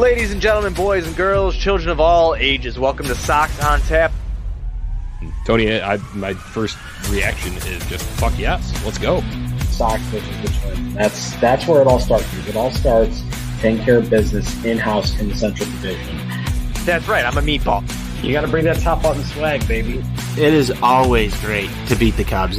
Ladies and gentlemen, boys and girls, children of all ages, welcome to Sox on Tap. Tony, I, my first reaction is just fuck yes, let's go. Sox versus Richmond. That's that's where it all starts. It all starts taking care of business in house in the Central Division. That's right, I'm a meatball. You got to bring that top button swag, baby. It is always great to beat the Cubs.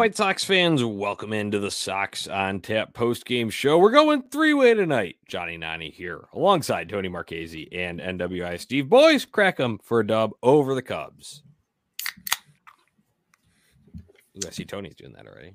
White Sox fans, welcome into the Sox on Tap post game show. We're going three way tonight. Johnny Nani here, alongside Tony Marchese and NWI Steve. Boys, crack them for a dub over the Cubs. Ooh, I see Tony's doing that already.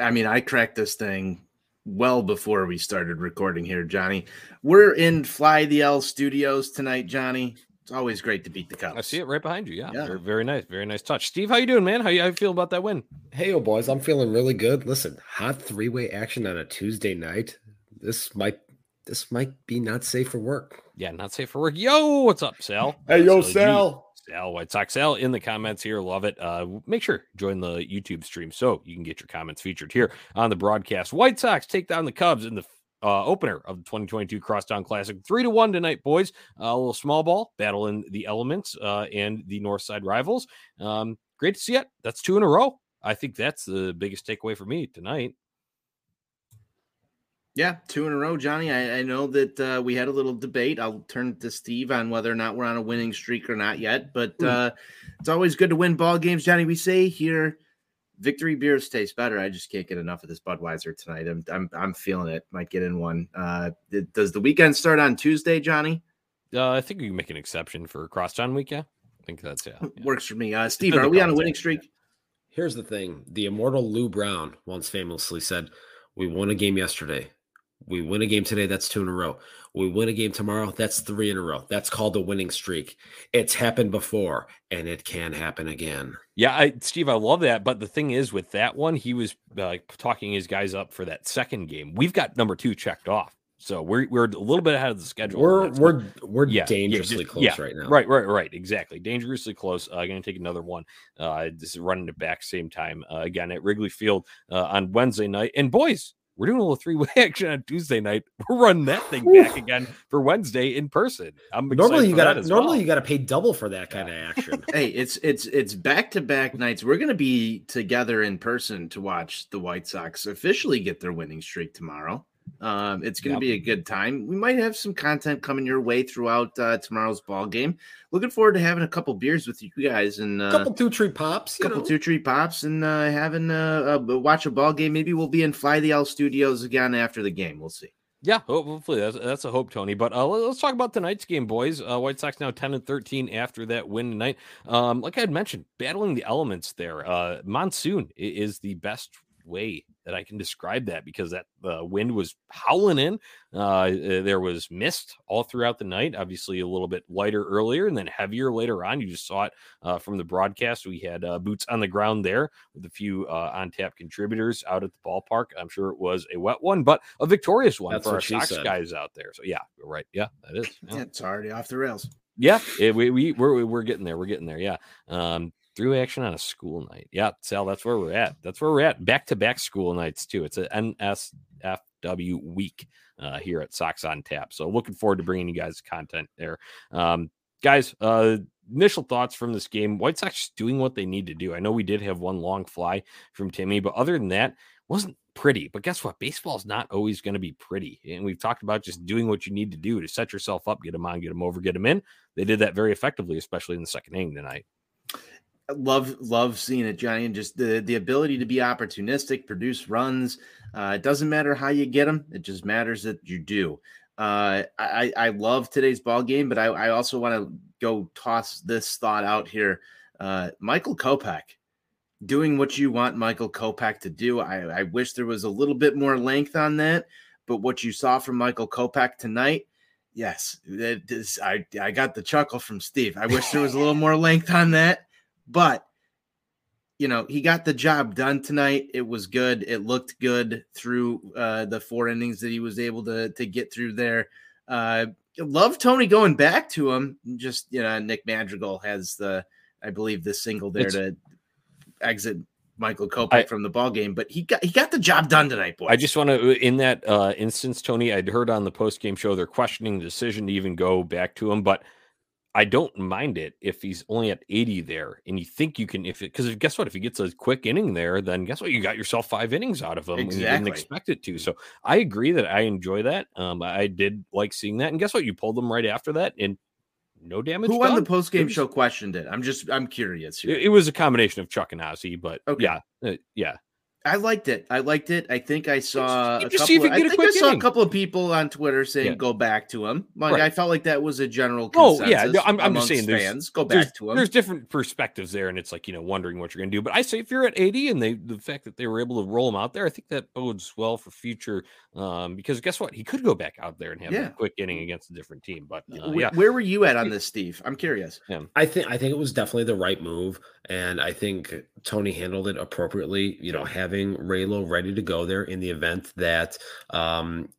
I mean, I cracked this thing well before we started recording here, Johnny. We're in Fly the L studios tonight, Johnny. It's always great to beat the Cubs. I see it right behind you. Yeah, Yeah. Very, very nice, very nice touch. Steve, how you doing, man? How you, how you feel about that win? Hey, oh boys, I'm feeling really good. Listen, hot three way action on a Tuesday night. This might this might be not safe for work. Yeah, not safe for work. Yo, what's up, Sal? Hey, yo, Sal G. Sal. Sal White Sox Sal in the comments here. Love it. Uh, make sure join the YouTube stream so you can get your comments featured here on the broadcast. White Sox take down the Cubs in the uh, opener of the 2022 Crosstown Classic, three to one tonight, boys. Uh, a little small ball battle in the elements uh, and the North Side rivals. Um, great to see it. That's two in a row. I think that's the biggest takeaway for me tonight. Yeah, two in a row, Johnny. I, I know that uh, we had a little debate. I'll turn to Steve on whether or not we're on a winning streak or not yet. But Hmm. uh, it's always good to win ball games, Johnny. We say here, victory beers taste better. I just can't get enough of this Budweiser tonight. I'm I'm, I'm feeling it. Might get in one. Uh, th- does the weekend start on Tuesday, Johnny? Uh, I think we can make an exception for Crosstown week. Yeah, I think that's yeah. yeah. Works for me. Uh, Steve, are we on a context, winning yeah. streak? Here's the thing: the immortal Lou Brown once famously said, "We won a game yesterday. We win a game today. That's two in a row. We win a game tomorrow. That's three in a row. That's called a winning streak. It's happened before, and it can happen again." Yeah, I, Steve, I love that. But the thing is, with that one, he was uh, talking his guys up for that second game. We've got number two checked off, so we're we're a little bit ahead of the schedule. We're we're we're Yeah, yeah, dangerously just- close yeah, right now. Right, right, right. Exactly. Dangerously close. Uh, going to take another one. Uh, this is running it back same time uh, again at Wrigley Field uh, on Wednesday night. And boys, we're doing a little three way action on Tuesday night. We're running that thing back again for Wednesday in person. I'm Normally you gotta normally well. you gotta pay double for that kind of action. hey, it's it's it's back to back nights. We're gonna be together in person to watch the White Sox officially get their winning streak tomorrow. Um, it's gonna Yep. be a good time. We might have some content coming your way throughout uh, tomorrow's ball game. Looking forward to having a couple beers with you guys and uh, couple two tree pops. Couple know. two tree pops and uh, having a, uh, watch a ball game. Maybe we'll be in Fly the L studios again after the game. We'll see. Yeah, hopefully that's that's a hope, Tony. But uh, let- let's talk about tonight's game, boys. Uh, White Sox now ten and thirteen after that win tonight. Um, like I had mentioned, battling the elements there. Uh, monsoon is the best way that I can describe that because that uh, wind was howling in. Uh, uh, there was mist all throughout the night. Obviously, a little bit lighter earlier and then heavier later on. You just saw it uh, from the broadcast. We had uh, boots on the ground there with a few uh, on tap contributors out at the ballpark. I'm sure it was a wet one, but a victorious one That's for our Sox said. guys out there. So yeah, right. Yeah, that is. Yeah, Yeah, it's already off the rails. yeah it- we, we we're we're getting there. We're getting there. Yeah. Um, through action on a school night. Yeah, Sal, that's where we're at. That's where we're at. Back to back school nights too. It's an NSFW week uh, here at Sox on Tap. So looking forward to bringing you guys content there. Um, guys, uh, initial thoughts from this game. White Sox doing what they need to do. I know we did have one long fly from Timmy, but other than that, wasn't pretty. But guess what? Baseball's not always going to be pretty. And we've talked about just doing what you need to do to set yourself up, get them on, get them over, get them in. They did that very effectively, especially in the second inning tonight. Love love seeing it johnny and just the the ability to be opportunistic produce runs uh it doesn't matter how you get them it just matters that you do. Uh i i love today's ball game but i, I also want to go toss this thought out here. Uh michael kopech doing what you want michael kopech to do i i wish there was a little bit more length on that but what you saw from michael kopech tonight Yes, is, I I got the chuckle from Steve. I wish there was a little more length on that, but you know he got the job done tonight. It was good. It looked good through uh, the four innings that he was able to to get through there. Uh, love Tony going back to him. Just you know, Nick Madrigal has the I believe the single there It's- to exit Michael Kopech I- from the ball game, but he got he got the job done tonight, boy. I just want to, in that uh, instance, Tony, I'd heard on the post game show they're questioning the decision to even go back to him, but I don't mind it if he's only at 80 there and you think you can, if it, because guess what? If he gets a quick inning there, then guess what? You got yourself five innings out of him when you didn't Exactly. expect it to. So I agree that I enjoy that. Um, I did like seeing that. And guess what? You pulled them right after that and no damage. Who on the post game show questioned it? I'm just I'm curious here. It, it was a combination of Chuck and Ozzy, but Okay. yeah, uh, yeah. I liked it. I liked it. I think I saw a couple. see if you I get a think I saw inning. a couple of people on Twitter saying Yeah. go back to him. Like Right. I felt like that was a general Oh, consensus. yeah, no, I'm- I'm just saying there's- fans go back to him. There's different perspectives there, and it's like you know wondering what you're going to do. But I say if you're at 80 and they the fact that they were able to roll him out there, I think that bodes well for future. Um, because guess what, he could go back out there and have Yeah. a quick inning against a different team. But uh, Wh- yeah, Where were you at on this, Steve? I'm curious. I think I think it was definitely the right move, and I think Tony handled it appropriately. You know, having Raylo ready to go there in the event that um,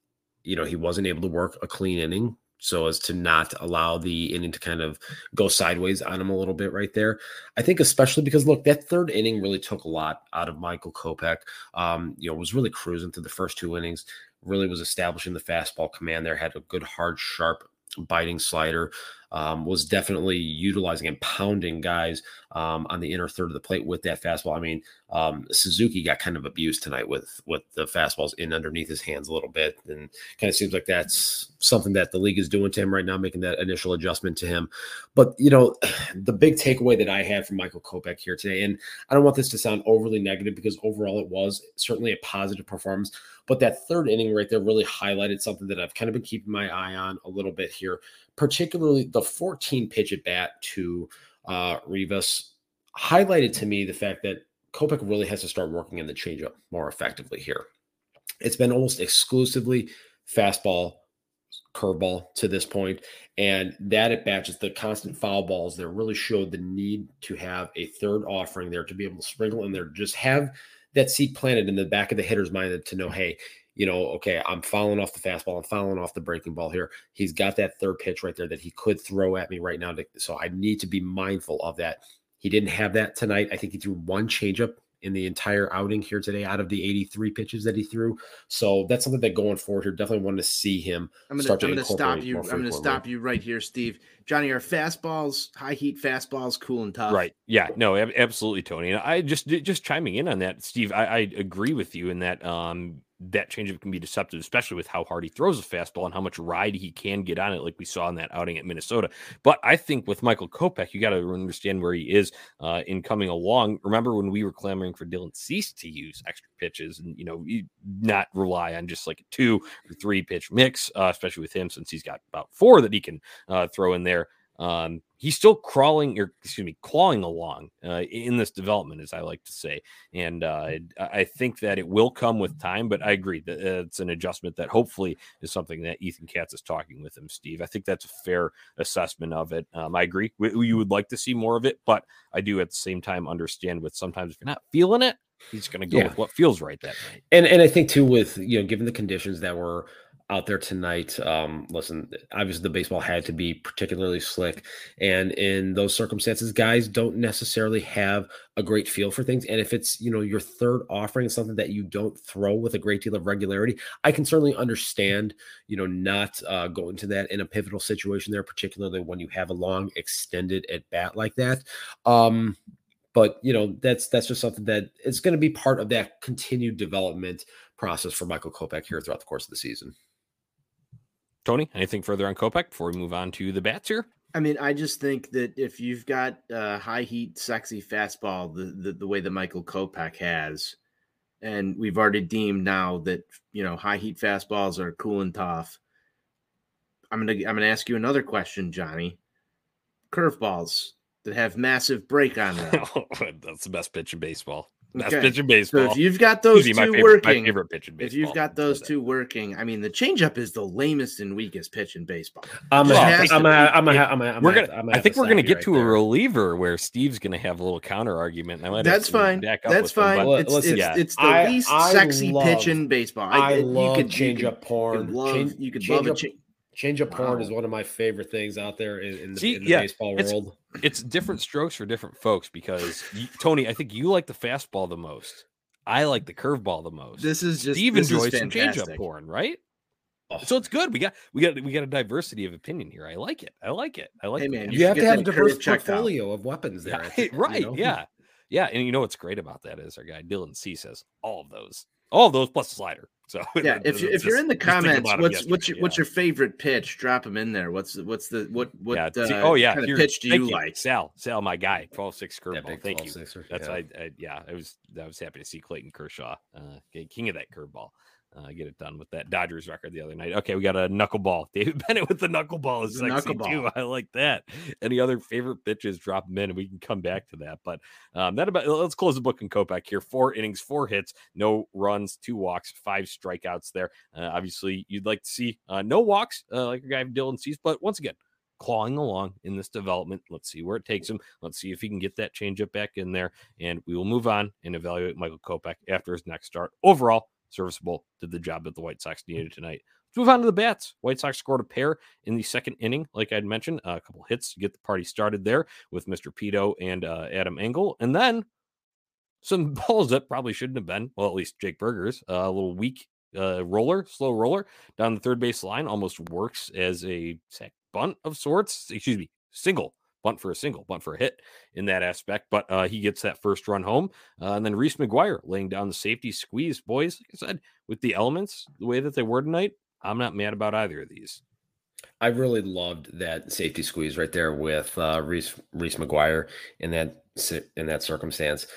you know he wasn't able to work a clean inning, so as to not allow the inning to kind of go sideways on him a little bit right there. I think especially because look, that third inning really took a lot out of Michael Kopech. Um, you know, was really cruising through the first two innings. Really was establishing the fastball command there. Had a good, hard, sharp, biting slider. Um, was definitely utilizing and pounding guys um, on the inner third of the plate with that fastball. I mean, um, Suzuki got kind of abused tonight with with the fastballs in underneath his hands a little bit, and kind of seems like that's something that the league is doing to him right now, making that initial adjustment to him. But you know, the big takeaway that I had from Michael Kopech here today, and I don't want this to sound overly negative because overall it was certainly a positive performance. But that third inning right there really highlighted something that I've kind of been keeping my eye on a little bit here, particularly the 14 pitch at bat to uh, Rivas highlighted to me the fact that Kopech really has to start working in the changeup more effectively here. It's been almost exclusively fastball, curveball to this point, and that at bat, just the constant foul balls there really showed the need to have a third offering there to be able to sprinkle in there, just have that seed planted in the back of the hitter's mind to know, hey, you know, okay, I'm fouling off the fastball, I'm fouling off the breaking ball here. He's got that third pitch right there that he could throw at me right now. To, so I need to be mindful of that. He didn't have that tonight. I think he threw one changeup in the entire outing here today out of the 83 pitches that he threw. So that's something that going forward here, definitely want to see him I'm gonna, start to I'm gonna stop you. I'm gonna stop you right here, Steve. Johnny, are fastballs, high heat fastballs, cool and tough? Right. Yeah. No. Absolutely, Tony. And I just just chiming in on that, Steve. I, I agree with you in that um that changeup can be deceptive, especially with how hard he throws a fastball and how much ride he can get on it, like we saw in that outing at Minnesota. But I think with Michael Kopech, you got to understand where he is uh, in coming along. Remember when we were clamoring for Dylan Cease to use extra pitches and you know not rely on just like a two or three pitch mix, uh, especially with him since he's got about four that he can uh, throw in there. Um, he's still crawling or excuse me, clawing along uh, in this development, as I like to say. And uh, I I think that it will come with time, but I agree that uh, it's an adjustment that hopefully is something that Ethan Katz is talking with him, Steve. I think that's a fair assessment of it. Um, I agree. We, you would like to see more of it, but I do at the same time understand with sometimes if you're not feeling it, he's going to go Yeah. with what feels right that night. and and I think too with you know given the conditions that were out there tonight um listen obviously the baseball had to be particularly slick and in those circumstances guys don't necessarily have a great feel for things and if it's you know your third offering something that you don't throw with a great deal of regularity i can certainly understand you know not uh, going to that in a pivotal situation there particularly when you have a long extended at bat like that um but you know that's that's just something that it's going to be part of that continued development process for Michael Kopech here throughout the course of the season. Tony, anything further on Kopech before we move on to the bats here? I mean, I just think that if you've got uh, high heat, sexy fastball, the, the the way that Michael Kopech has, and we've already deemed now that you know high heat fastballs are cool and tough. I'm gonna I'm gonna ask you another question, Johnny. Curveballs that have massive break on them. That's the best pitch in baseball. Best Okay. pitch in So if you've got those Easy, my two favorite, my working, favorite pitch in baseball. if you've got those two working, I mean, the changeup is the lamest and weakest pitch in baseball. I'm Just gonna, has I'm to gonna, be- I'm gonna, I'm gonna, I'm we're gonna, gonna. I'm I think we're gonna get right to a reliever where Steve's gonna have a little counter argument. I might That's fine. back up That's with him, fine. Well, it's, listen, it's, yeah. it's the I- least I sexy love- pitch in baseball. I you love could- you change up porn. You could love, change, you could change love a up, cha- change up porn is one of my favorite things out there in, in the, See, in the yeah, baseball it's- world. it's different strokes for different folks because you, Tony, I think you like the fastball the most. I like the curveball the most. This is just Steve this is enjoys some changeup fantastic. porn, right? Oh. So it's good. We got we got we got a diversity of opinion here. I like it. I like it. I like. Hey, man, answer. You, should have to have a diverse curve checked out. portfolio of weapons there. Yeah, I think, you right. know? Yeah. Yeah. And you know what's great about that is our guy Dylan Cease says all of those, all of those plus the slider. So Yeah, if you if you're in the comments, what's what's yesterday, your, what's your favorite pitch? Drop them in there. What's the- what's the what what yeah. uh, oh yeah. kind of pitch do thank you like? Sal? Sal, my guy, 12-6 curveball. Yeah, thank you. sixer, That's yeah. I, I yeah, I was I was happy to see Clayton Kershaw, uh, king of that curveball, uh, get it done with that Dodgers record the other night. Okay, we got a knuckleball. David Bennett with the knuckleball is The sexy too. knuckleball. I like that. Any other favorite pitches? Drop them in, and we can come back to that. But um, that about let's close the book in Kopech here. Four innings, four hits, no runs, two walks, five strikeouts there. Uh, obviously, you'd like to see uh, no walks, uh, like a guy Dylan Cease, but once again clawing along in this development. Let's see where it takes him. Let's see if he can get that changeup back in there. And we will move on and evaluate Michael Kopech after his next start. Overall, serviceable, did the job that the White Sox needed tonight. Let's move on to the bats. White Sox scored a pair in the second inning, like I'd mentioned, a couple hits to get the party started there with Mr. Pito and uh, Adam Engel. And then some balls that probably shouldn't have been, well, at least Jake Burger's, uh, a little weak uh, roller, slow roller down the third base line, almost works as a sack bunt of sorts. Excuse me, single bunt for a single, bunt for a hit in that aspect. But uh, he gets that first run home, uh, and then Reese McGuire laying down the safety squeeze. Boys, like I said, with the elements the way that they were tonight, I'm not mad about either of these. I really loved that safety squeeze right there with uh, Reese Reese McGuire in that in that circumstance.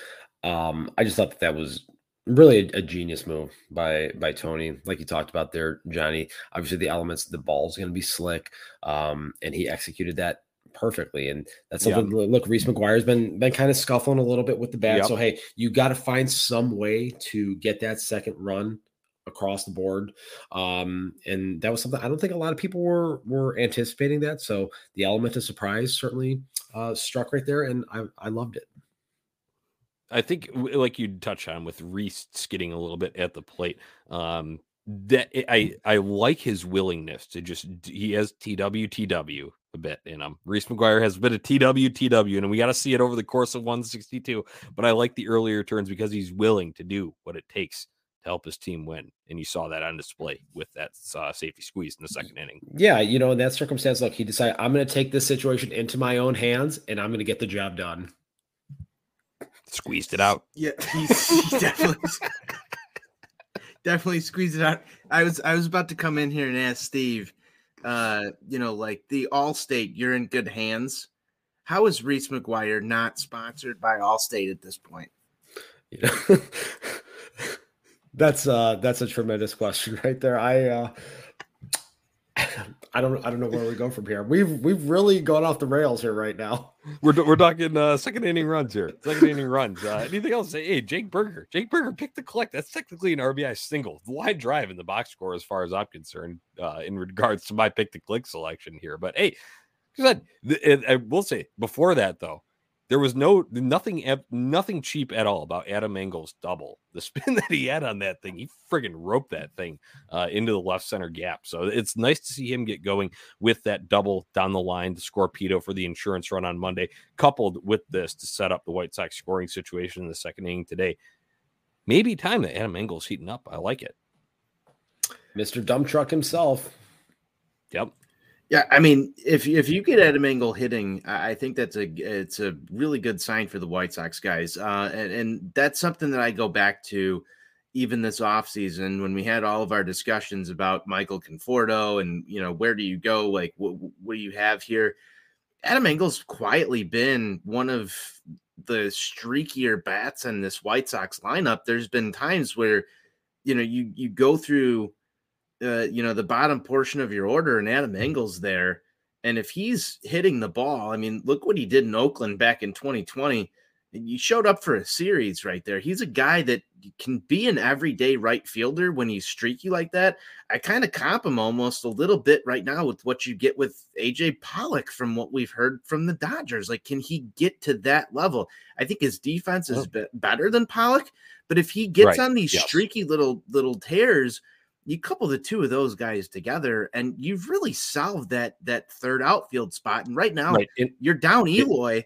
Um, I just thought that that was really a, a genius move by by Tony, like you talked about there, Johnny. Obviously, the elements, the ball's going to be slick, um, and he executed that perfectly. And that's Yeah. something. Look, Reese McGuire's been been kind of scuffling a little bit with the bat. Yep. So hey, you got to find some way to get that second run across the board um and that was something i don't think a lot of people were were anticipating that so the element of surprise certainly uh struck right there and i i loved it I think, like you touch on with Reese skidding a little bit at the plate, um, that I I like his willingness to just he has TW TW a bit in him. Reese McGuire has a bit of TW TW, and we got to see it over the course of 162. But I like the earlier turns because he's willing to do what it takes to help his team win, and you saw that on display with that uh, safety squeeze in the second inning. yeah you know in that circumstance look he decided i'm going to take this situation into my own hands and i'm going to get the job done Squeezed it out. Yeah, he's, he definitely definitely squeezed it out. I was I was about to come in here and ask Steve, uh, you know, like the Allstate, you're in good hands. How is Reese McGuire not sponsored by Allstate at this point? you know that's uh that's a tremendous question right there i uh i don't i don't know where we go from here we've we've really gone off the rails here right now We're, we're talking uh, second inning runs here. Second inning runs. Uh, anything else? Hey, Jake Burger. Jake Burger picked the collect. That's technically an RBI single. Wide drive in the box score, as far as I'm concerned, uh, in regards to my pick the click selection here. But hey, I I will say before that though, there was no nothing nothing cheap at all about Adam Engel's double. The spin that he had on that thing, he friggin' roped that thing uh, into the left center gap. So it's nice to see him get going with that double down the line to score Pito for the insurance run on Monday, coupled with this to set up the White Sox scoring situation in the second inning today. Maybe time that Adam Engel's heating up. I like it. mr dump truck himself Yep. Yeah, I mean, if if you get Adam Engel hitting, I think that's a it's a really good sign for the White Sox guys, uh, and and that's something that I go back to even this offseason when we had all of our discussions about Michael Conforto and you know where do you go, like what what do you have here? Adam Engel's quietly been one of the streakier bats in this White Sox lineup. There's been times where you know you you go through uh, you know, the bottom portion of your order, and Adam Engel's there. And if he's hitting the ball, I mean, look what he did in Oakland back in 2020. you showed up for a series right there. He's a guy that can be an everyday right fielder when he's streaky like that. I kind of comp him almost a little bit right now with what you get with AJ Pollock from what we've heard from the Dodgers. Like, can he get to that level? I think his defense is be- better than Pollock, but if he gets right. on these yes. streaky little little tears, you couple the two of those guys together, and you've really solved that that third outfield spot. And right now, right. It, you're down Eloy.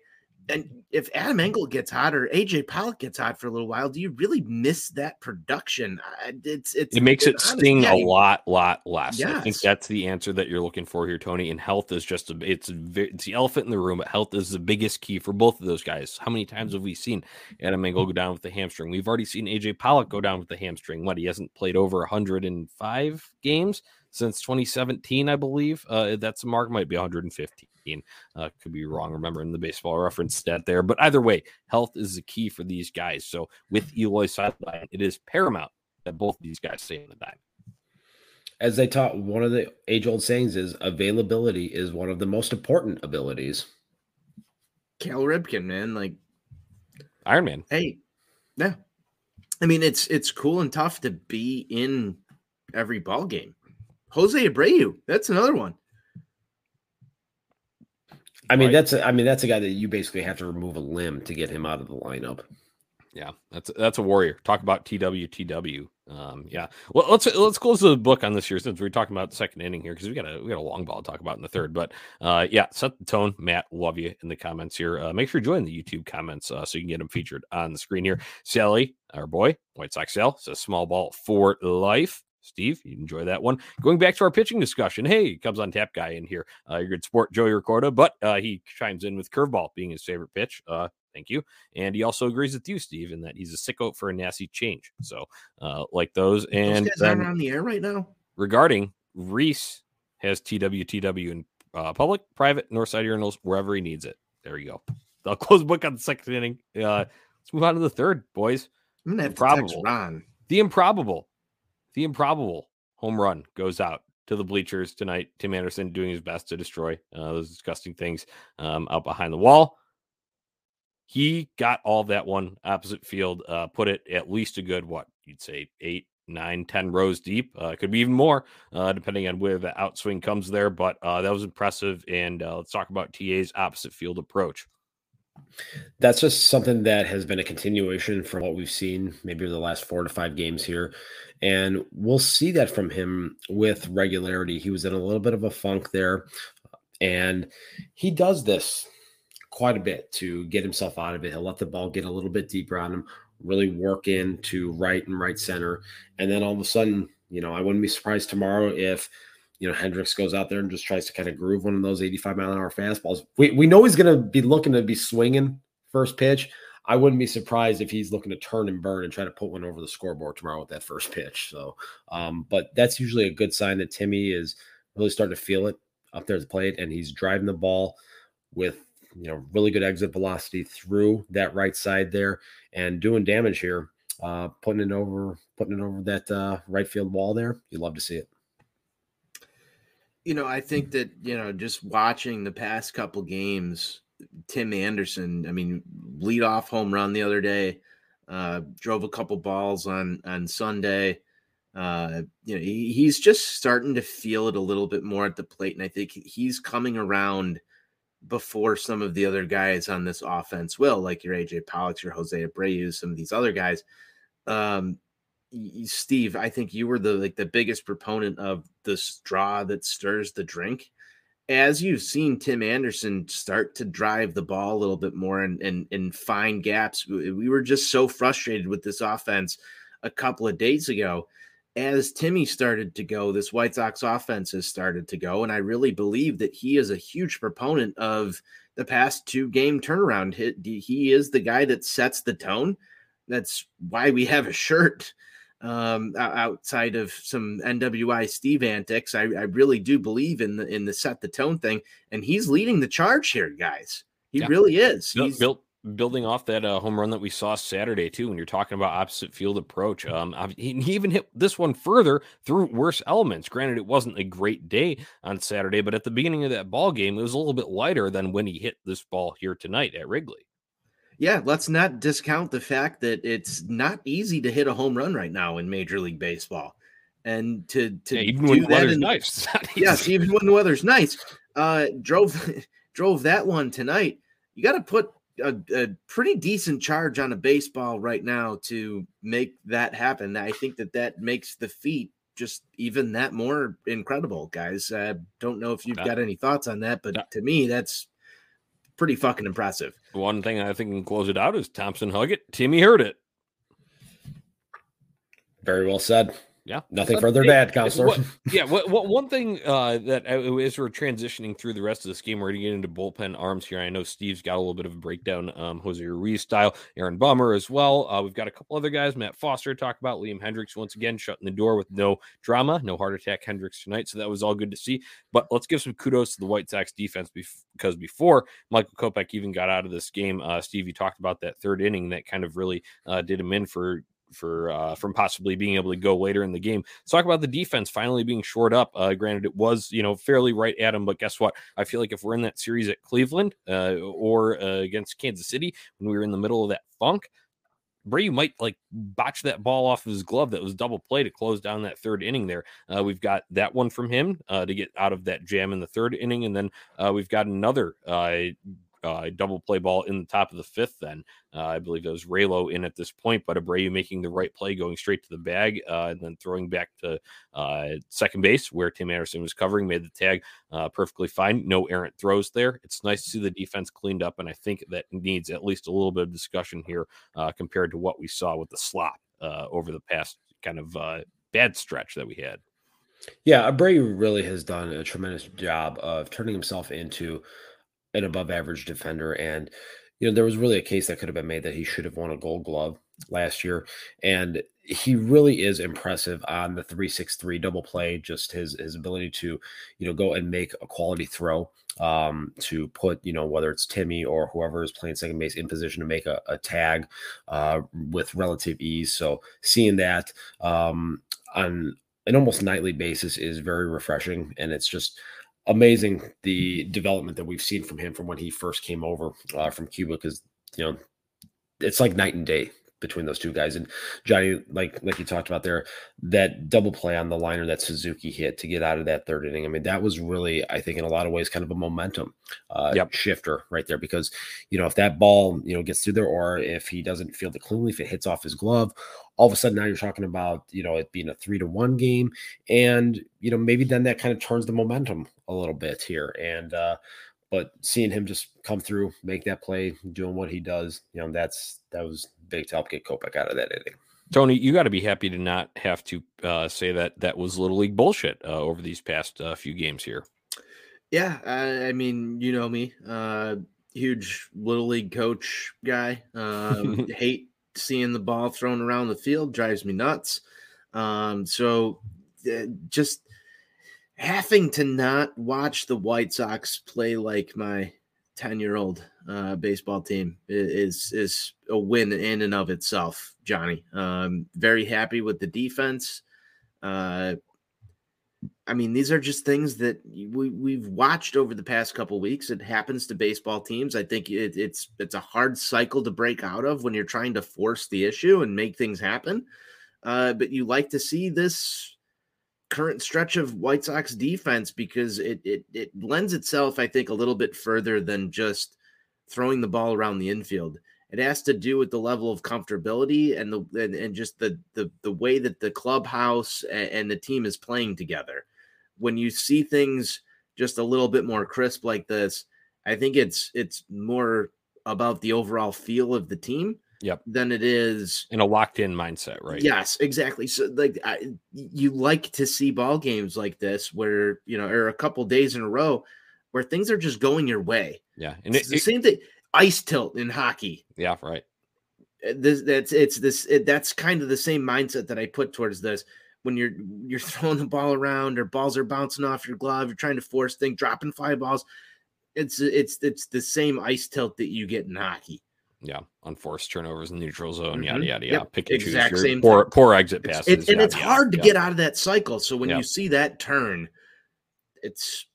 And if Adam Engel gets hot or AJ Pollock gets hot for a little while, do you really miss that production? It's, it's it makes it honest. sting yeah, a lot, lot less. Yes. I think that's the answer that you're looking for here, Tony. And health is just a it's it's the elephant in the room. But health is the biggest key for both of those guys. How many times have we seen Adam Engel go down with the hamstring? We've already seen AJ Pollock go down with the hamstring. What he hasn't played over 105 games since 2017, I believe. Uh, that's a mark might be 115. Uh, could be wrong remembering the baseball reference stat there, but either way, health is the key for these guys. So with Eloy sideline, it is paramount that both these guys stay in the diamond. As they taught, one of the age old sayings is availability is one of the most important abilities. Cal Ripken, man, like Iron Man. Hey, yeah. I mean, it's it's cool and tough to be in every ball game. Jose Abreu, that's another one. I mean, right? that's a, I mean that's a guy that you basically have to remove a limb to get him out of the lineup. Yeah, that's that's a warrior. Talk about TWTW. Um, yeah. Well, let's let's close the book on this year since we're talking about the second inning here because we got a we got a long ball to talk about in the third. But uh, yeah, set the tone. Matt, love you in the comments here. Uh, make sure you join the YouTube comments uh, so you can get them featured on the screen here. Sally, our boy, White Sox Sal says small ball for life. Steve, you enjoy that one. Going back to our pitching discussion, hey, Cubs on tap guy in here. Uh, your good sport, Joey Ricorda, but uh, he chimes in with curveball being his favorite pitch. Uh, thank you. And he also agrees with you, Steve, in that he's a sicko for a nasty change. So, uh, like those. And those guys on the air right now. Regarding Reese has TWTW in uh, public, private, Northside urinals, wherever he needs it. There you go. I'll close the book on the second inning. Uh, let's move on to the third, boys. I'm gonna have improbable. to text Ron. The improbable the improbable home run goes out to the bleachers tonight. Tim Anderson doing his best to destroy uh, those disgusting things um, out behind the wall. He got all that one opposite field, uh, put it at least a good, what you'd say, eight, nine, ten rows deep. Uh, could be even more, uh, depending on where the outswing comes there. But uh, that was impressive. And uh, let's talk about TA's opposite field approach. That's just something that has been a continuation from what we've seen maybe the last four to five games here. And we'll see that from him with regularity. He was in a little bit of a funk there. And he does this quite a bit to get himself out of it. He'll let the ball get a little bit deeper on him, really work into right and right center. And then all of a sudden, you know, I wouldn't be surprised tomorrow if you know, Hendricks goes out there and just tries to kind of groove one of those 85 mile an hour fastballs. We, we know he's going to be looking to be swinging first pitch. I wouldn't be surprised if he's looking to turn and burn and try to put one over the scoreboard tomorrow with that first pitch. So, um, but that's usually a good sign that Timmy is really starting to feel it up there at the plate and he's driving the ball with, you know, really good exit velocity through that right side there and doing damage here, uh, putting it over, putting it over that uh, right field wall there. You love to see it you know, I think that, you know, just watching the past couple games, Tim Anderson, I mean, lead off home run the other day, uh, drove a couple balls on on Sunday. Uh, you know, he, he's just starting to feel it a little bit more at the plate, and I think he's coming around before some of the other guys on this offense will, like your AJ Pollock, your Jose Abreu, some of these other guys. Um, Steve, I think you were the like the biggest proponent of the straw that stirs the drink. As you've seen Tim Anderson start to drive the ball a little bit more and and, and find gaps, we were just so frustrated with this offense a couple of days ago. As Timmy started to go, this White Sox offense has started to go, and I really believe that he is a huge proponent of the past two game turnaround. He is the guy that sets the tone. That's why we have a shirt um, outside of some NWI Steve antics. I, I, really do believe in the in the set the tone thing, and he's leading the charge here, guys. He yeah. really is. He's built building off that uh, home run that we saw Saturday too. When you're talking about opposite field approach, um, he, he, even hit this one further through worse elements. Granted, it wasn't a great day on Saturday, but at the beginning of that ball game, it was a little bit lighter than when he hit this ball here tonight at Wrigley. Yeah, let's not discount the fact that it's not easy to hit a home run right now in Major League Baseball, and to to Yeah, even when weather's in- nice. yes, even when the weather's nice, uh, drove drove that one tonight. You got to put a, a pretty decent charge on a baseball right now to make that happen. I think that that makes the feat just even that more incredible, guys. I don't know if you've got any thoughts on that, but to me, that's pretty fucking impressive. One thing I think can close it out is Thompson hug it. Timmy heard it. Very well said. Yeah. Nothing further to add, counselor. what- yeah, what, what, one thing uh, that uh, as we're transitioning through the rest of this game, we're going to get into bullpen arms here. I know Steve's got a little bit of a breakdown, um, Jose Ruiz style, Aaron Bummer as well. Uh, we've got a couple other guys, Matt Foster, talk about Liam Hendriks once again shutting the door with no drama, no heart attack Hendriks tonight. So that was all good to see. But let's give some kudos to the White Sox defense because before Michael Kopech even got out of this game, uh, Steve, you talked about that third inning that kind of really uh, did him in for for uh, from possibly being able to go later in the game. Let's talk about the defense finally being shored up. Uh, granted, it was you know fairly right at but guess what? I feel like if we're in that series at Cleveland uh, or uh, against Kansas City when we were in the middle of that funk. Brady might like botch that ball off of his glove that was double play to close down that third inning there. Uh, we've got that one from him uh, to get out of that jam in the third inning. And then uh, we've got another uh, double play ball in the top of the fifth. Then uh, I believe it was Raylo in at this point, but Abreu making the right play, going straight to the bag, uh, and then throwing back to uh, second base where Tim Anderson was covering, made the tag uh, perfectly fine. No errant throws there. It's nice to see the defense cleaned up, and I think that needs at least a little bit of discussion here uh, compared to what we saw with the slop over the past kind of bad stretch that we had. Yeah, Abreu really has done a tremendous job of turning himself into an above average defender. And, you know, there was really a case that could have been made that he should have won a gold glove last year. And he really is impressive on the 363 double play, just his his ability to, you know, go and make a quality throw. Um, to put, you know, whether it's Timmy or whoever is playing second base in position to make a, a tag uh with relative ease. So seeing that um on an almost nightly basis is very refreshing and it's just amazing the development that we've seen from him from when he first came over uh, from Cuba because you know it's like night and day between those two guys. And Johnny like like you talked about there that double play on the liner that Suzuki hit to get out of that third inning I mean that was really I think in a lot of ways kind of a momentum uh, Yep. shifter right there because you know if that ball you know gets through there or if he doesn't field it cleanly if it hits off his glove all of a sudden now you're talking about you know it being a three to one game. And you know maybe then that kind of turns the momentum a little bit here. And uh but seeing him just come through make that play doing what he does you know that's that was big to help get Kopech out of that inning Tony, you got to be happy to not have to uh, say that that was little league bullshit uh, over these past uh, few games here. Yeah, I, I mean, you know me, uh, huge little league coach guy. Um, hate seeing the ball thrown around the field, drives me nuts. Um, so uh, just having to not watch the White Sox play like my ten-year-old uh, baseball team is is a win in and of itself, Johnny. Um, very happy with the defense. Uh, I mean, these are just things that we we've watched over the past couple weeks. It happens to baseball teams. I think it, it's it's a hard cycle to break out of when you're trying to force the issue and make things happen. Uh, but you like to see this current stretch of White Sox defense because it it it lends itself, I think, a little bit further than just throwing the ball around the infield. It has to do with the level of comfortability and the and, and just the, the the way that the clubhouse and, and the team is playing together. When you see things just a little bit more crisp like this, I think it's it's more about the overall feel of the team Yep. than it is In a locked in mindset, right? Yes, exactly. So like I, you like to see ball games like this where, you know, or a couple days in a row where things are just going your way. Yeah. And It's it, the it- same thing ice tilt in hockey. yeah, right. Uh, This that's it's this it, that's kind of the same mindset that I put towards this when you're you're throwing the ball around or balls are bouncing off your glove, you're trying to force things, dropping fly balls. It's it's it's the same ice tilt that you get in hockey. Yeah. Unforced turnovers in the neutral zone, Mhm. yada, yada, Yep. yada. Pick and Exact choose same poor, poor exit It's- passes. it- and yada, it's yada, hard to yeah. get out of that cycle. So when you see that turn, it's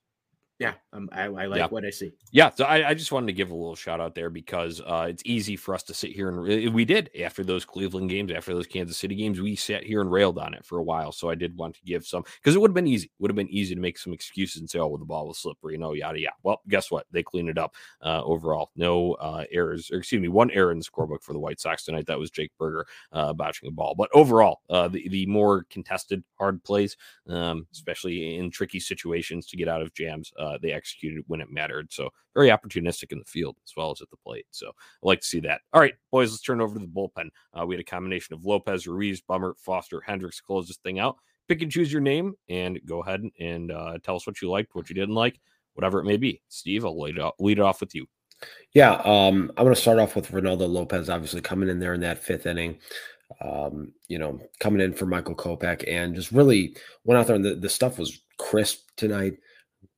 Yeah, um, I, I like Yeah. what I see. Yeah, so I, I just wanted to give a little shout out there because uh, it's easy for us to sit here and we did after those Cleveland games, after those Kansas City games, we sat here and railed on it for a while. So I did want to give some because it would have been easy, would have been easy to make some excuses and say, "Oh, well, the ball was slippery," you know, yada yada. Well, guess what? They cleaned it up uh, overall. No uh, errors, or excuse me, one error in the scorebook for the White Sox tonight. That was Jake Burger uh, botching a ball, but overall, uh, the the more contested hard plays, um, especially in tricky situations to get out of jams, uh, they executed when it mattered. So very opportunistic in the field as well as at the plate. So I like to see that. All right, boys, let's turn over to the bullpen. Uh, we had a combination of Lopez, Ruiz, Bummer, Foster, Hendriks close this thing out. Pick and choose your name and go ahead and uh, tell us what you liked, what you didn't like, whatever it may be. Steve, I'll lead it, off, lead it off with you. Yeah, um, I'm going to start off with Reynaldo Lopez, obviously coming in there in that fifth inning. Um, you know, coming in for Michael Kopech and just really went out there and the, the stuff was crisp tonight.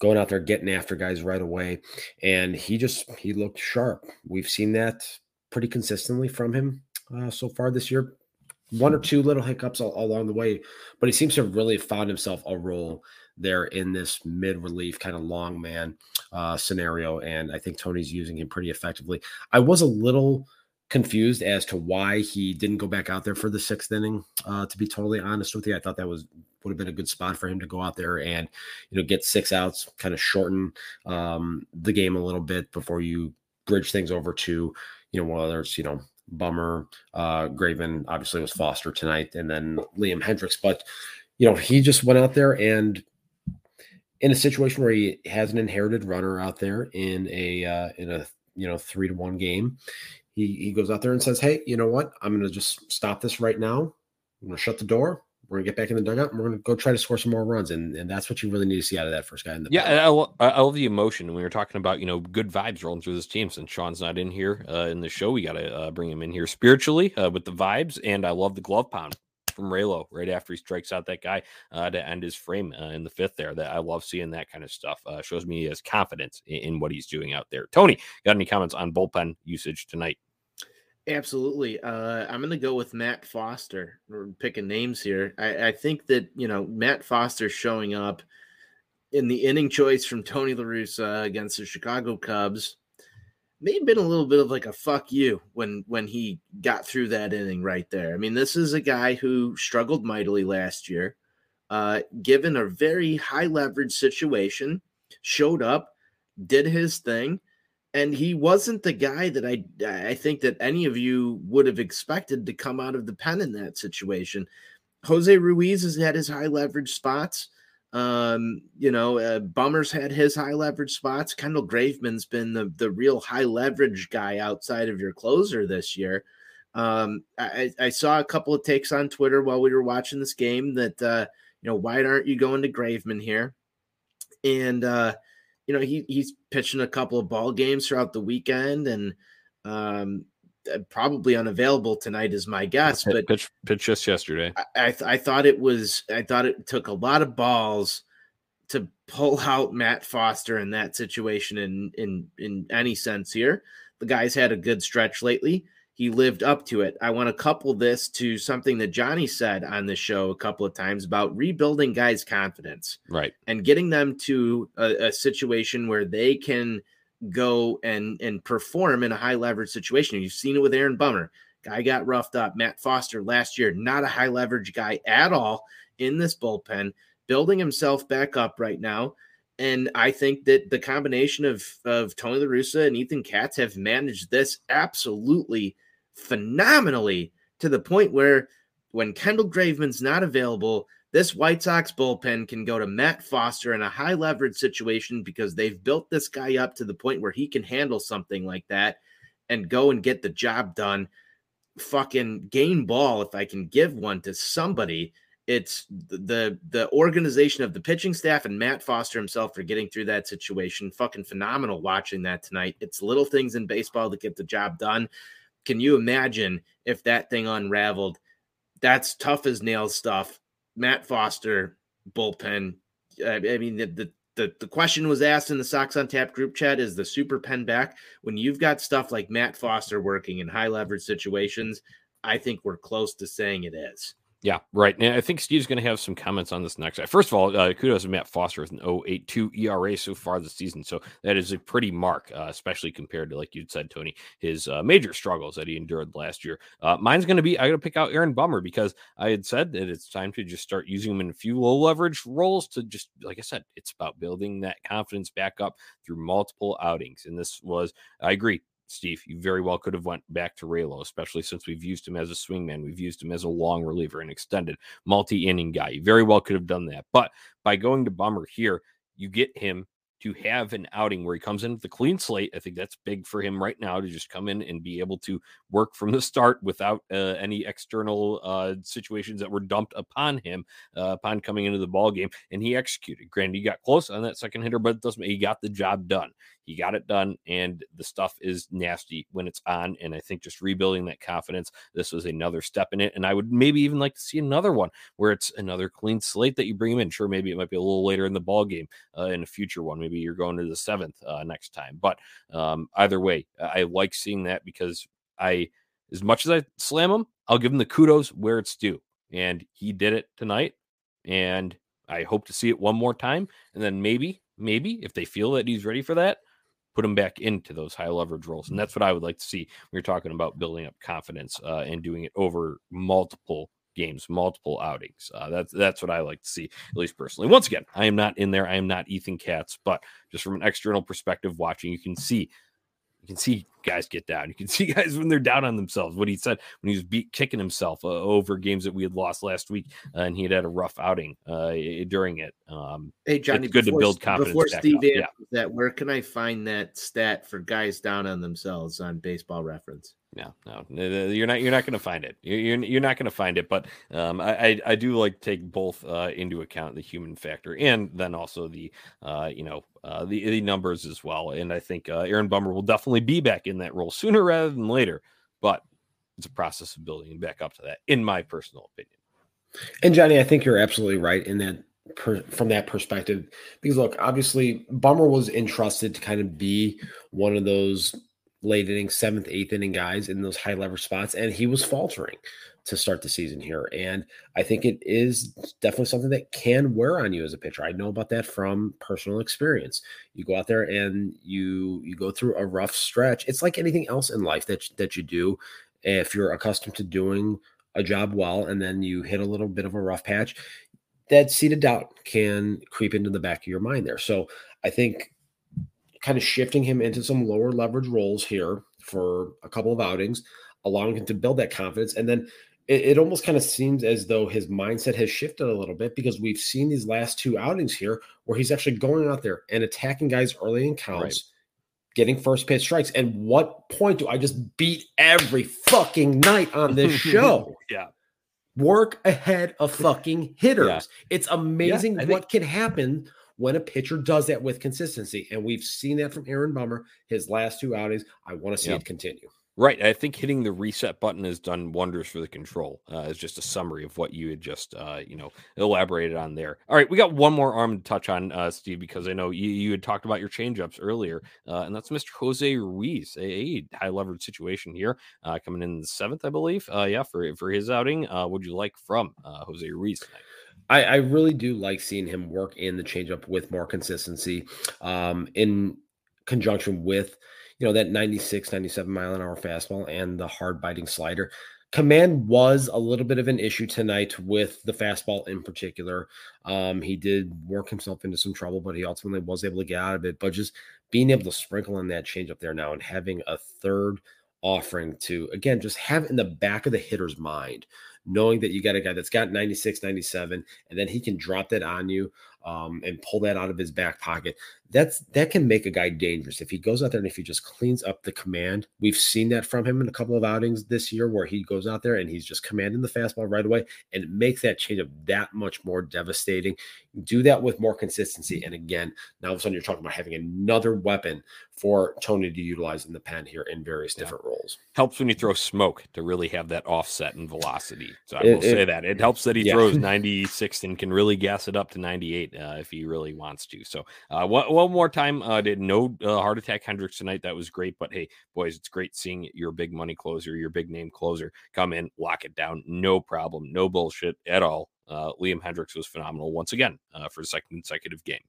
Going out there, getting after guys right away, and he just he looked sharp. We've seen that pretty consistently from him uh, so far this year. One or two little hiccups all, along the way, but he seems to have really found himself a role there in this mid relief kind of long man uh, scenario. And I think Tony's using him pretty effectively. I was a little confused as to why he didn't go back out there for the sixth inning. Uh, to be totally honest with you, I thought that was would have been a good spot for him to go out there and you know get six outs, kind of shorten um, the game a little bit before you bridge things over to you know whether it's you know Bummer, uh, Graveman obviously was Foster tonight, and then Liam Hendriks, but you know he just went out there and in a situation where he has an inherited runner out there in a uh, in a you know three to one game, he he goes out there and says, "Hey, you know what? I'm going to just stop this right now. I'm going to shut the door. We're going to get back in the dugout. And we're going to go try to score some more runs." And and that's what you really need to see out of that first guy in the Yeah, and I, I love the emotion. When we were talking about, you know, good vibes rolling through this team. Since Sean's not in here uh, in the show, we got to uh, bring him in here spiritually uh, with the vibes. And I love the glove pound from Raylo right after he strikes out that guy uh, to end his frame uh, in the fifth there. That I love seeing that kind of stuff. Uh, shows me he has confidence in, in what he's doing out there. Tony, got any comments on bullpen usage tonight? Absolutely. Uh, I'm going to go with Matt Foster. We're picking names here. I, I think that, you know, Matt Foster showing up in the inning choice from Tony La Russa against the Chicago Cubs may have been a little bit of like a fuck you when when he got through that inning right there. I mean, this is a guy who struggled mightily last year, uh, given a very high leverage situation, showed up, did his thing, and he wasn't the guy that I I think that any of you would have expected to come out of the pen in that situation. Jose Ruiz has had his high leverage spots. Um, you know, uh, Bummers had his high leverage spots. Kendall Graveman's been the the real high leverage guy outside of your closer this year. Um, I, I saw a couple of takes on Twitter while we were watching this game that uh, you know, why aren't you going to Graveman here? And uh, you know, he he's pitching a couple of ball games throughout the weekend and um uh, probably unavailable tonight is my guess, but pitch pitch just yesterday. I I, th- I thought it was I thought it took a lot of balls to pull out Matt Foster in that situation in in in any sense here. The guy's had a good stretch lately. He lived up to it. I want to couple this to something that Johnny said on the show a couple of times about rebuilding guys' confidence Right. and getting them to a, a situation where they can go and and perform in a high leverage situation. You've seen it with Aaron Bummer. Guy got roughed up. Matt Foster last year, not a high leverage guy at all in this bullpen, building himself back up right now. And I think that the combination of of Tony La Russa and Ethan Katz have managed this absolutely phenomenally to the point where when Kendall Graveman's not available, this White Sox bullpen can go to Matt Foster in a high leverage situation because they've built this guy up to the point where he can handle something like that and go and get the job done. Fucking game ball if I can give one to somebody. It's the, the organization of the pitching staff and Matt Foster himself for getting through that situation. Fucking phenomenal watching that tonight. It's little things in baseball that get the job done. Can you imagine if that thing unraveled? That's tough as nails stuff. Matt Foster bullpen. I, mean, the, the the the question was asked in the Sox on Tap group chat: Is the super pen back? When you've got stuff like Matt Foster working in high leverage situations, I think we're close to saying it is. Yeah, right. And I think Steve's going to have some comments on this next. First of all, uh, kudos to Matt Foster with an 082 ERA so far this season. So that is a pretty mark, uh, especially compared to, like you said, Tony, his uh, major struggles that he endured last year. Uh, mine's going to be I got to pick out Aaron Bummer because I had said that it's time to just start using him in a few low leverage roles to just, like I said, it's about building that confidence back up through multiple outings. And this was, I agree, Steve, you very well could have went back to Raylo, especially since we've used him as a swingman. We've used him as a long reliever, an extended multi-inning guy. You very well could have done that. But by going to Bummer here, you get him to have an outing where he comes in with a clean slate. I think that's big for him right now to just come in and be able to work from the start without uh, any external uh, situations that were dumped upon him uh, upon coming into the ball game. And he executed. Granted, he got close on that second hitter, but it doesn't. He got the job done. He got it done, and the stuff is nasty when it's on. And I think just rebuilding that confidence, this was another step in it. And I would maybe even like to see another one where it's another clean slate that you bring him in. Sure, maybe it might be a little later in the ball game uh, in a future one. Maybe you're going to the seventh uh, next time. But um, either way, I like seeing that because I, as much as I slam him, I'll give him the kudos where it's due. And he did it tonight. And I hope to see it one more time. And then maybe, maybe if they feel that he's ready for that, put them back into those high leverage roles. And that's what I would like to see. We are talking about building up confidence uh, and doing it over multiple games, multiple outings. Uh, that's that's what I like to see, at least personally. Once again, I am not in there. I am not Ethan Katz, but just from an external perspective, watching, you can see you can see guys get down. You can see guys when they're down on themselves. What he said when he was beat, kicking himself uh, over games that we had lost last week, uh, and he had had a rough outing uh, during it. Um, hey, Johnny, it's good before, to build confidence. Before Steve. Yeah. that, where can I find that stat for guys down on themselves on Baseball Reference? No, no, you're not. You're not going to find it. You're you're not going to find it. But um, I I do like take both uh, into account the human factor and then also the uh, you know uh, the the numbers as well. And I think uh, Aaron Bummer will definitely be back in that role sooner rather than later. But it's a process of building back up to that, in my personal opinion. And Johnny, I think you're absolutely right in that Per, from that perspective because look obviously Bummer was entrusted to kind of be one of those late inning, seventh, eighth inning guys in those high leverage spots, and he was faltering to start the season here. And I think it is definitely something that can wear on you as a pitcher. I know about that from personal experience. You go out there and you you go through a rough stretch. It's like anything else in life that that you do. If you're accustomed to doing a job well, and then you hit a little bit of a rough patch, that seed of doubt can creep into the back of your mind there. So I think kind of shifting him into some lower leverage roles here for a couple of outings, allowing him to build that confidence. And then it, it, almost kind of seems as though his mindset has shifted a little bit because we've seen these last two outings here where he's actually going out there and attacking guys early in counts. Right. Getting first pitch strikes. And what point do I just beat every fucking night on this show? yeah work ahead of fucking hitters. Yeah. It's amazing yeah, what think, can happen when a pitcher does that with consistency. And we've seen that from Aaron Bummer, his last two outings. I want to see it continue. Right. I think hitting the reset button has done wonders for the control. Uh, it's just a summary of what you had just, uh, you know, elaborated on there. All right. We got one more arm to touch on, uh, Steve, because I know you, you had talked about your changeups earlier, uh, and that's Mr. Jose Ruiz, a, a high leverage situation here, uh, coming in the seventh, I believe. Uh, yeah, for, for his outing. Uh, would you like from Jose Ruiz tonight? I, I really do like seeing him work in the changeup with more consistency um, in conjunction with, you know, that 96, 97 mile an hour fastball and the hard biting slider. Command was a little bit of an issue tonight with the fastball in particular. Um, he did work himself into some trouble, but he ultimately was able to get out of it. But just being able to sprinkle in that change up there now and having a third offering to, again, just have in the back of the hitter's mind knowing that you got a guy that's got 96, 97, and then he can drop that on you um, and pull that out of his back pocket. That's that can make a guy dangerous if he goes out there and if he just cleans up the command. We've seen that from him in a couple of outings this year where he goes out there and he's just commanding the fastball right away and it makes that changeup that much more devastating. Do that with more consistency. And again, now all of a sudden you're talking about having another weapon for Tony to utilize in the pen here in various yeah. different roles. Helps when you throw smoke to really have that offset and velocity So I It- will say that it helps that he yeah. throws 96 and can really gas it up to 98 uh, if he really wants to. So uh, one, one more time, uh, did no uh, heart attack Hendriks tonight. That was great. But hey, boys, it's great seeing your big money closer, your big name closer come in, lock it down. No problem, no bullshit at all. Uh, Liam Hendriks was phenomenal once again uh, for the second consecutive game.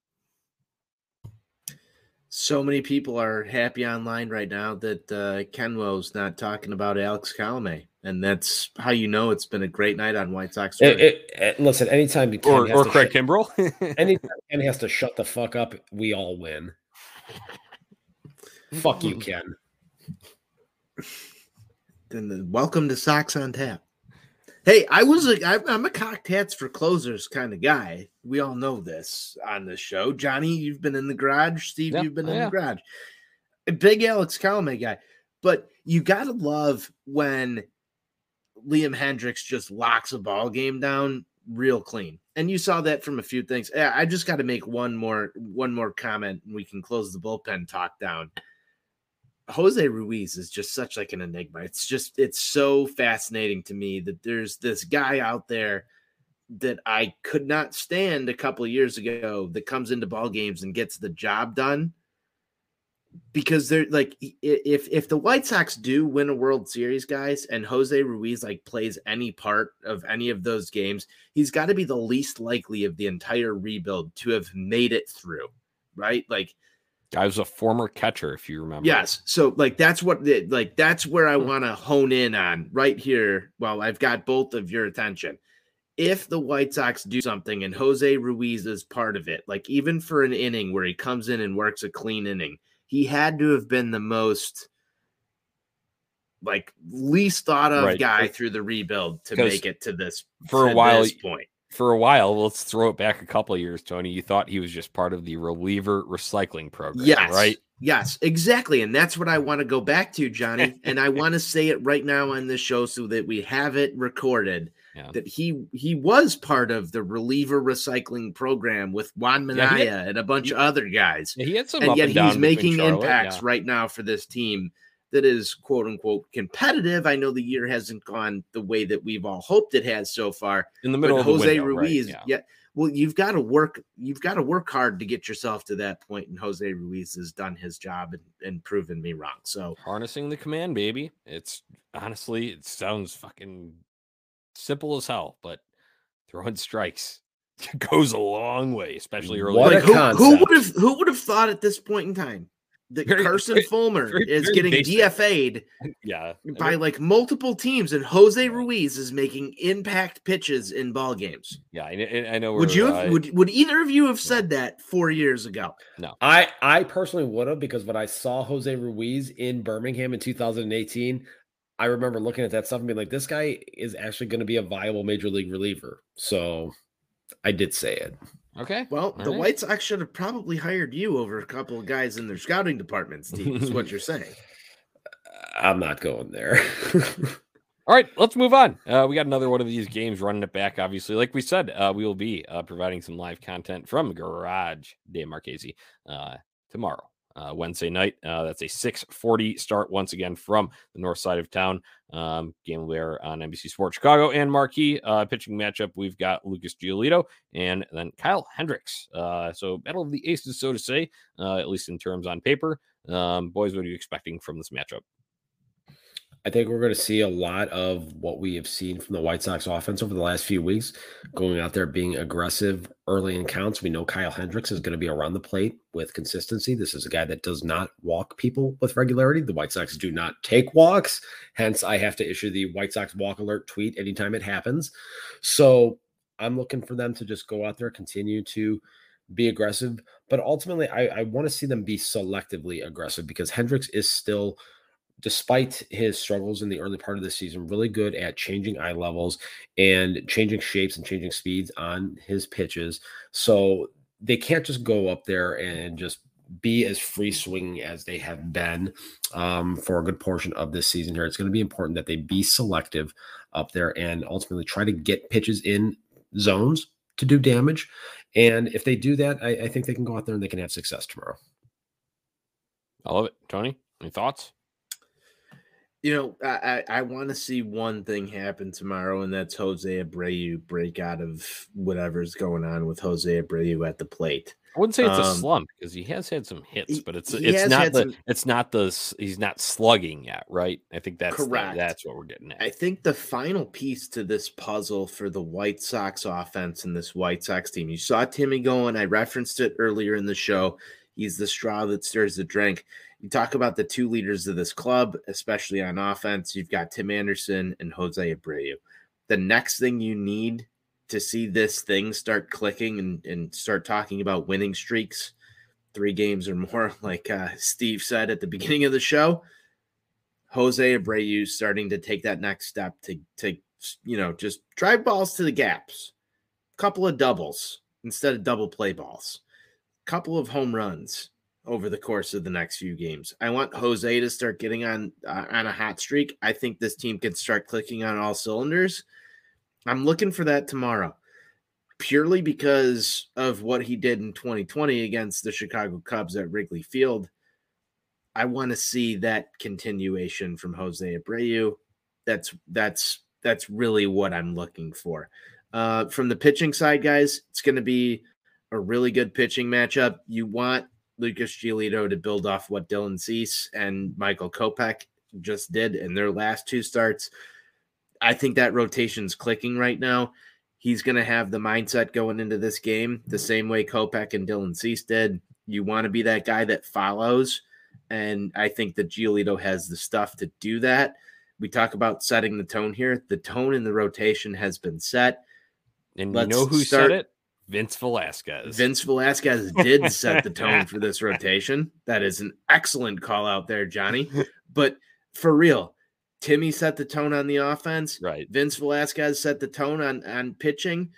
So many people are happy online right now that uh, Kenwo's not talking about Alex Colomé, and that's how you know it's been a great night on White Sox. It- it- it- listen, anytime Ken Or, has or to Craig shut- Kimbrel. anytime Ken has to shut the fuck up, we all win. Fuck you, Ken. then the, welcome to Sox on Tap. Hey, I was a, I, I'm a cocked hats for closers kind of guy. We all know this on the show. Johnny, you've been in the garage. Steve, Yeah, you've been oh, in yeah. the garage. A big Alex Colomé guy. But you gotta love when Liam Hendriks just locks a ball game down real clean. And you saw that from a few things. I just got to make one more one more comment and we can close the bullpen talk down. Jose Ruiz is just such like an enigma. It's just it's so fascinating to me that there's this guy out there that I could not stand a couple years ago that comes into ball games and gets the job done. Because they're like if if the White Sox do win a World Series, guys, and Jose Ruiz like plays any part of any of those games, he's got to be the least likely of the entire rebuild to have made it through, right? Like I was a former catcher, if you remember. Yes. So like that's what the, like that's where I Hmm. want to hone in on right here. Well, I've got both of your attention. If the White Sox do something and Jose Ruiz is part of it, like even for an inning where he comes in and works a clean inning, he had to have been the most like least thought of Right. guy through the rebuild to make it to this for a while- this point. For a while, let's throw it back a couple of years, Tony. You thought he was just part of the reliever recycling program, Yes. right? Yes, exactly. And that's what I want to go back to, Johnny. and I want to say it right now on this show so that we have it recorded Yeah. that he he was part of the reliever recycling program with Juan Minaya Yeah, and a bunch he- of other guys. Yeah, he had some And up yet and down he's making Charlotte, impacts right now for this team that is quote unquote competitive. I know the year hasn't gone the way that we've all hoped it has so far, in the middle but of the Jose window, right, Ruiz, yeah. yeah. Well, you've got to work. You've got to work hard to get yourself to that point, and Jose Ruiz has done his job and, and proven me wrong. So harnessing the command, baby. It's honestly, it sounds fucking simple as hell, but throwing strikes goes a long way, especially early. What a like, who, who would have who would have thought at this point in time that Very- Carson very- Fulmer very- is getting basic. DFA'd yeah, by like multiple teams, and Jose Ruiz is making impact pitches in ball games? yeah. I, I know. Would we're, you have, uh, would would either of you have said that four years ago? No, I I personally would have because when I saw Jose Ruiz in Birmingham in 2018, I remember looking at that stuff and being like, this guy is actually going to be a viable major league reliever. So I did say it. Okay? Well, All the right. White Sox should have probably hired you over a couple of guys in their scouting departments, Steve. is what you're saying. I'm not going there. All right, let's move on. Uh, we got another one of these games running it back. Obviously, like we said, uh, we will be uh, providing some live content from Garage de Marchese uh, tomorrow, uh, Wednesday night. Uh, that's a 6:40 start once again from the north side of town. Um, game there on NBC Sports Chicago and Marquee uh, pitching matchup. We've got Lucas Giolito and then Kyle Hendricks. Uh, so battle of the aces, so to say, uh, at least in terms on paper. Um, boys, what are you expecting from this matchup? I think we're going to see a lot of what we have seen from the White Sox offense over the last few weeks, going out there being aggressive early in counts. We know Kyle Hendricks is going to be around the plate with consistency. This is a guy that does not walk people with regularity. The White Sox do not take walks. Hence, I have to issue the White Sox walk alert tweet anytime it happens. So I'm looking for them to just go out there, continue to be aggressive. But ultimately, I, I want to see them be selectively aggressive because Hendricks is still despite his struggles in the early part of the season, really good at changing eye levels and changing shapes and changing speeds on his pitches. So they can't just go up there and just be as free swinging as they have been um, for a good portion of this season here. It's going to be important that they be selective up there and ultimately try to get pitches in zones to do damage. And if they do that, I, I think they can go out there and they can have success tomorrow. I love it, Tony. Any thoughts? You know, I, I, I want to see one thing happen tomorrow, and that's Jose Abreu break out of whatever's going on with Jose Abreu at the plate. I wouldn't say it's a Um, slump because he has had some hits, he- but it's it's not the some- it's not the he's not slugging yet, right? I think that's the- Correct. that's what we're getting at. I think the final piece to this puzzle for the White Sox offense and this White Sox team, you saw Timmy going. I referenced it earlier in the show. He's the straw that stirs the drink. You talk about the two leaders of this club, especially on offense. You've got Tim Anderson and Jose Abreu. The next thing you need to see this thing start clicking and, and start talking about winning streaks, three games or more, like uh, Steve said at the beginning of the show. Jose Abreu starting to take that next step to to you know just drive balls to the gaps, a couple of doubles instead of double play balls, a couple of home runs over the course of the next few games. I want Jose to start getting on uh, on a hot streak. I think this team can start clicking on all cylinders. I'm looking for that tomorrow. Purely because of what he did in 2020 against the Chicago Cubs at Wrigley Field. I want to see that continuation from Jose Abreu. That's that's that's really what I'm looking for. Uh, from the pitching side, guys, it's going to be a really good pitching matchup. You want Lucas Giolito to build off what Dylan Cease and Michael Kopech just did in their last two starts. I think that rotation's clicking right now. He's going to have the mindset going into this game the same way Kopech and Dylan Cease did. You want to be that guy that follows and I think that Giolito has the stuff to do that. We talk about setting the tone here. The tone in the rotation has been set. and let's you know who start- said it? Vince Velasquez. Vince Velasquez did set the tone for this rotation. That is an excellent call out there, Johnny. But for real, Timmy set the tone on the offense. right. Vince Velasquez set the tone on on pitching,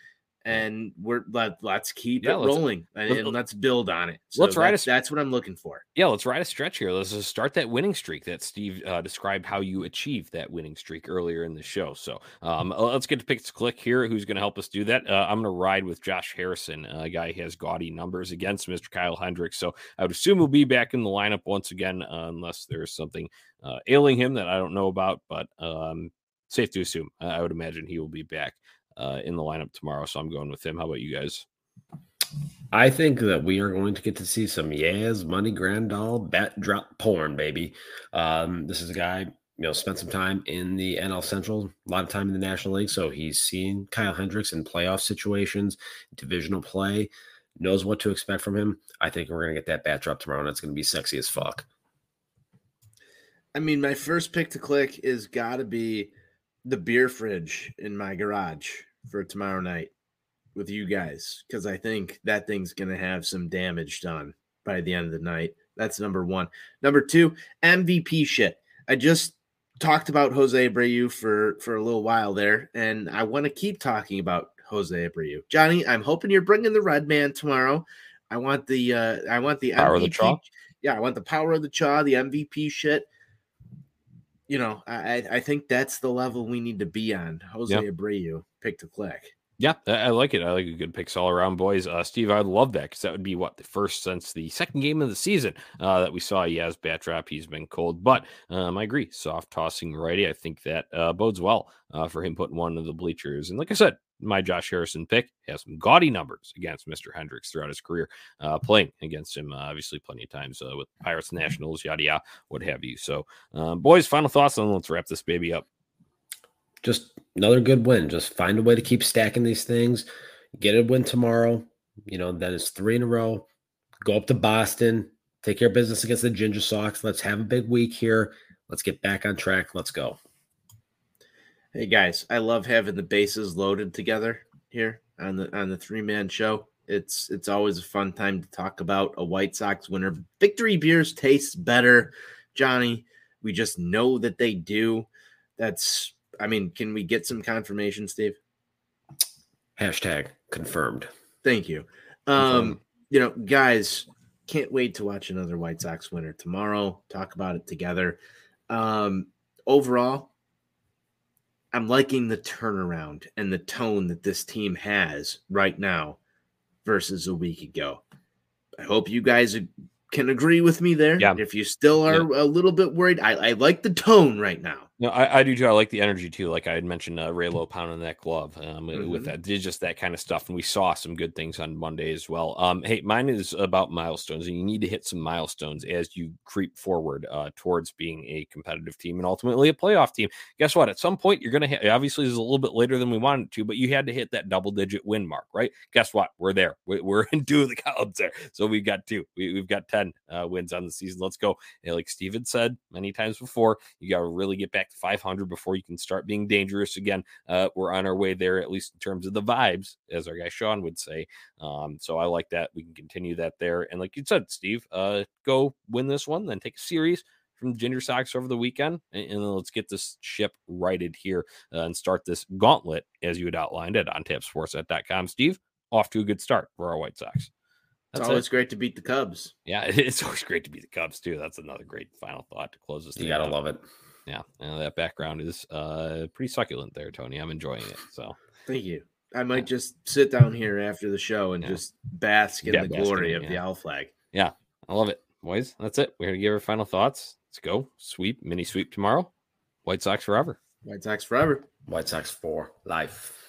and we're let, let's keep Yeah, it let's- rolling and, let's- and let's build on it. let's ride a that's, s- that's what I'm looking for. Yeah, let's ride a stretch here. Let's just start that winning streak that Steve uh, described how you achieved that winning streak earlier in the show. So um, let's get to pick to click here. Who's going to help us do that? Uh, I'm going to ride with Josh Harrison, a guy who has gaudy numbers against Mr. Kyle Hendricks. So I would assume he'll be back in the lineup once again, uh, unless there's something uh, ailing him that I don't know about. But um, safe to assume, I would imagine he will be back uh, in the lineup tomorrow. So I'm going with him. How about you guys? I think that we are going to get to see some Yasmani Grandal bat drop porn, baby. Um, this is a guy, you know, spent some time in the NL Central, a lot of time in the National League. So he's seen Kyle Hendricks in playoff situations, divisional play, knows what to expect from him. I think we're going to get that bat drop tomorrow, and it's going to be sexy as fuck. I mean, my first pick to click is got to be the beer fridge in my garage for tomorrow night with you guys because I think that thing's going to have some damage done by the end of the night. That's number one. Number two, MVP shit. I just talked about Jose Abreu for for a little while there, and I want to keep talking about Jose Abreu. Johnny, I'm hoping you're bringing the red man tomorrow. I want the uh I want the Power of the chaw? Yeah, I want the power of the chaw, the MVP shit you know, I I- I think that's the level we need to be on. Jose Yeah. Abreu, pick to click. Yeah, I I like it. I like a good picks all around, boys. Uh, Steve, I'd love that because that would be what the first since the second game of the season uh, that we saw. Yaz bat drop. He's been cold, but um, I agree. Soft tossing righty. I think that uh, bodes well uh, for him putting one of the bleachers. And like I said, my Josh Harrison pick He has some gaudy numbers against Mr. Hendricks throughout his career, uh, playing against him, uh, obviously, plenty of times uh, with Pirates, Nationals, yada yada, what have you. So, um, boys, final thoughts, and let's wrap this baby up. Just another good win. Just find a way to keep stacking these things. Get a win tomorrow. You know, then it's three in a row. Go up to Boston. Take care of business against the Ginger Sox. Let's have a big week here. Let's get back on track. Let's go. Hey guys, I love having the bases loaded together here on the on the three man show. It's it's always a fun time to talk about a White Sox winner. Victory beers taste better, Johnny. We just know that they do. That's I mean, can we get some confirmation, Steve? Hashtag confirmed. Thank you. Um, you know, guys, can't wait to watch another White Sox winner tomorrow. Talk about it together. Um, overall, I'm liking the turnaround and the tone that this team has right now versus a week ago. I hope you guys can agree with me there. Yeah. If you still are a little bit worried, I, I like the tone right now. No, I, I do too. I like the energy too. Like I had mentioned, uh, Raylo pounding that glove um, Mhm. with that, did just that kind of stuff, and we saw some good things on Monday as well. Um, hey, mine is about milestones, and you need to hit some milestones as you creep forward uh, towards being a competitive team and ultimately a playoff team. Guess what? At some point, you're going to hit. Obviously, this is a little bit later than we wanted to, but you had to hit that double digit win mark, right? Guess what? We're there. We- We're in two of the columns there, so we've got two. We, we've got ten uh, wins on the season. Let's go. And like Steven said many times before, you got to really get back to 500 before you can start being dangerous again. Uh, we're on our way there, at least in terms of the vibes, as our guy Sean would say. Um, so I like that. We can continue that there. And like you said, Steve, uh, go win this one, then take a series from the Ginger Sox over the weekend, and, and then let's get this ship righted here uh, and start this gauntlet as you had outlined at ontapsportsnet.com. Steve, off to a good start for our White Sox. It's That's always it. great to beat the Cubs. Yeah, it's always great to beat the Cubs too. That's another great final thought to close this. You thing gotta out. love it. Yeah, and that background is uh pretty succulent there, Tony. I'm enjoying it. So Thank you. I might just sit down here after the show and Yeah. just bask in Yeah, the bask in glory it, of the owl flag. Yeah, I love it, boys. That's it. We're gonna give our final thoughts. Let's go sweep, mini sweep tomorrow. White Sox forever. White Sox forever. White Sox for life.